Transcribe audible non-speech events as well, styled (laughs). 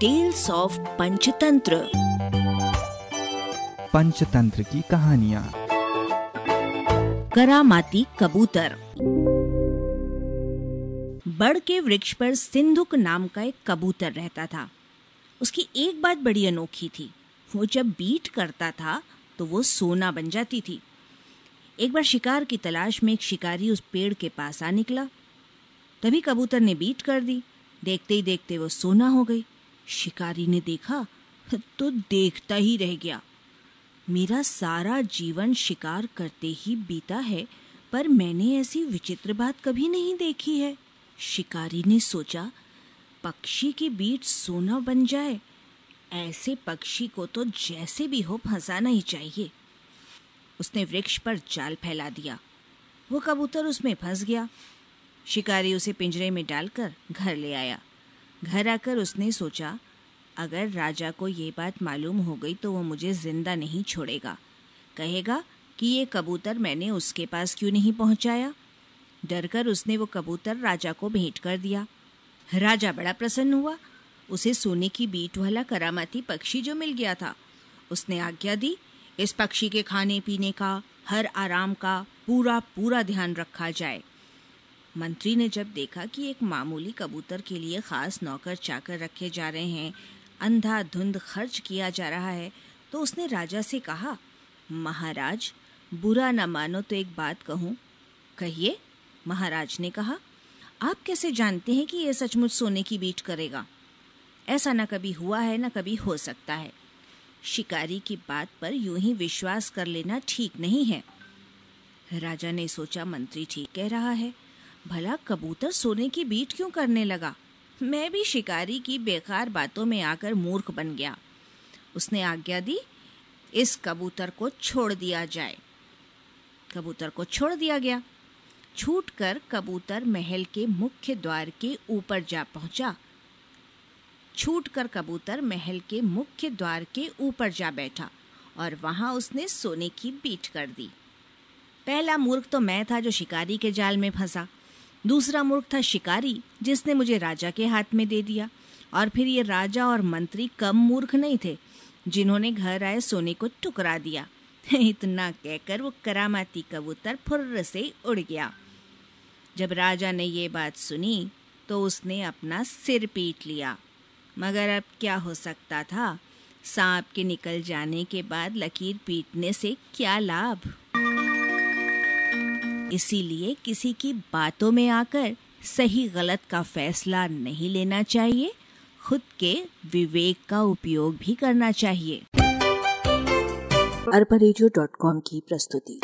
Tales of Panchatantra Panchatantra की कहानियाँ करामाती कबूतर बड़ के वृक्ष पर सिंधुक नाम का एक कबूतर रहता था। उसकी एक बात बड़ी अनोखी थी। वो जब बीट करता था तो वो सोना बन जाती थी। एक बार शिकार की तलाश में एक शिकारी उस पेड़ के पास आ निकला। तभी कबूतर ने बीट कर दी। देखते ही देखते वो सोना हो गई। शिकारी ने देखा तो देखता ही रह गया। मेरा सारा जीवन शिकार करते ही बीता है, पर मैंने ऐसी विचित्र बात कभी नहीं देखी है। शिकारी ने सोचा, पक्षी की बीट सोना बन जाए। ऐसे पक्षी को तो जैसे भी हो फंसाना ही चाहिए। उसने वृक्ष पर जाल फैला दिया। वो कबूतर उसमें फंस गया। शिकारी उसे पिंजरे में डालकर घर ले आया। घर आकर उसने सोचा, अगर राजा को ये बात मालूम हो गई तो वो मुझे ज़िंदा नहीं छोड़ेगा। कहेगा कि ये कबूतर मैंने उसके पास क्यों नहीं पहुँचाया? डरकर उसने वो कबूतर राजा को भेंट कर दिया। राजा बड़ा प्रसन्न हुआ। उसे सोने की बीट वाला करामाती पक्षी जो मिल गया था। उसने आज्ञा दी, इस पक्षी के खाने पीने का, हर आराम का पूरा पूरा ध्यान रखा जाए। मंत्री ने जब देखा कि एक मामूली कबूतर के लिए खास नौकर चाकर रखे जा रहे हैं, अंधा धुंध खर्च किया जा रहा है तो उसने राजा से कहा, महाराज, बुरा न मानो तो एक बात कहूँ। कहिए, महाराज ने कहा, आप कैसे जानते हैं कि यह सचमुच सोने की बीट करेगा? ऐसा न कभी हुआ है, न कभी हो सकता है। शिकारी की बात पर यूँ ही विश्वास कर लेना ठीक नहीं है। राजा ने सोचा, मंत्री ठीक कह रहा है। भला कबूतर सोने की बीट क्यों करने लगा? मैं भी शिकारी की बेकार बातों में आकर मूर्ख बन गया। उसने आज्ञा दी, इस कबूतर को छोड़ दिया जाए। कबूतर को छोड़ दिया गया। छूट कर कबूतर महल के मुख्य द्वार के ऊपर जा पहुँचा। छूट कर कबूतर महल के मुख्य द्वार के ऊपर जा बैठा और वहाँ उसने सोने की बीट कर दी। पहला मूर्ख तो मैं था जो शिकारी के जाल में फंसा। दूसरा मूर्ख था शिकारी, जिसने मुझे राजा के हाथ में दे दिया। और फिर ये राजा और मंत्री कम मूर्ख नहीं थे, जिन्होंने घर आए सोने को टुकरा दिया। (laughs) इतना कहकर वो करामाती कबूतर फुर्र से उड़ गया। जब राजा ने ये बात सुनी तो उसने अपना सिर पीट लिया। मगर अब क्या हो सकता था? सांप के निकल जाने के बाद लकीर पीटने से क्या लाभ? इसीलिए किसी की बातों में आकर सही गलत का फैसला नहीं लेना चाहिए, खुद के विवेक का उपयोग भी करना चाहिए। अरबा की प्रस्तुति।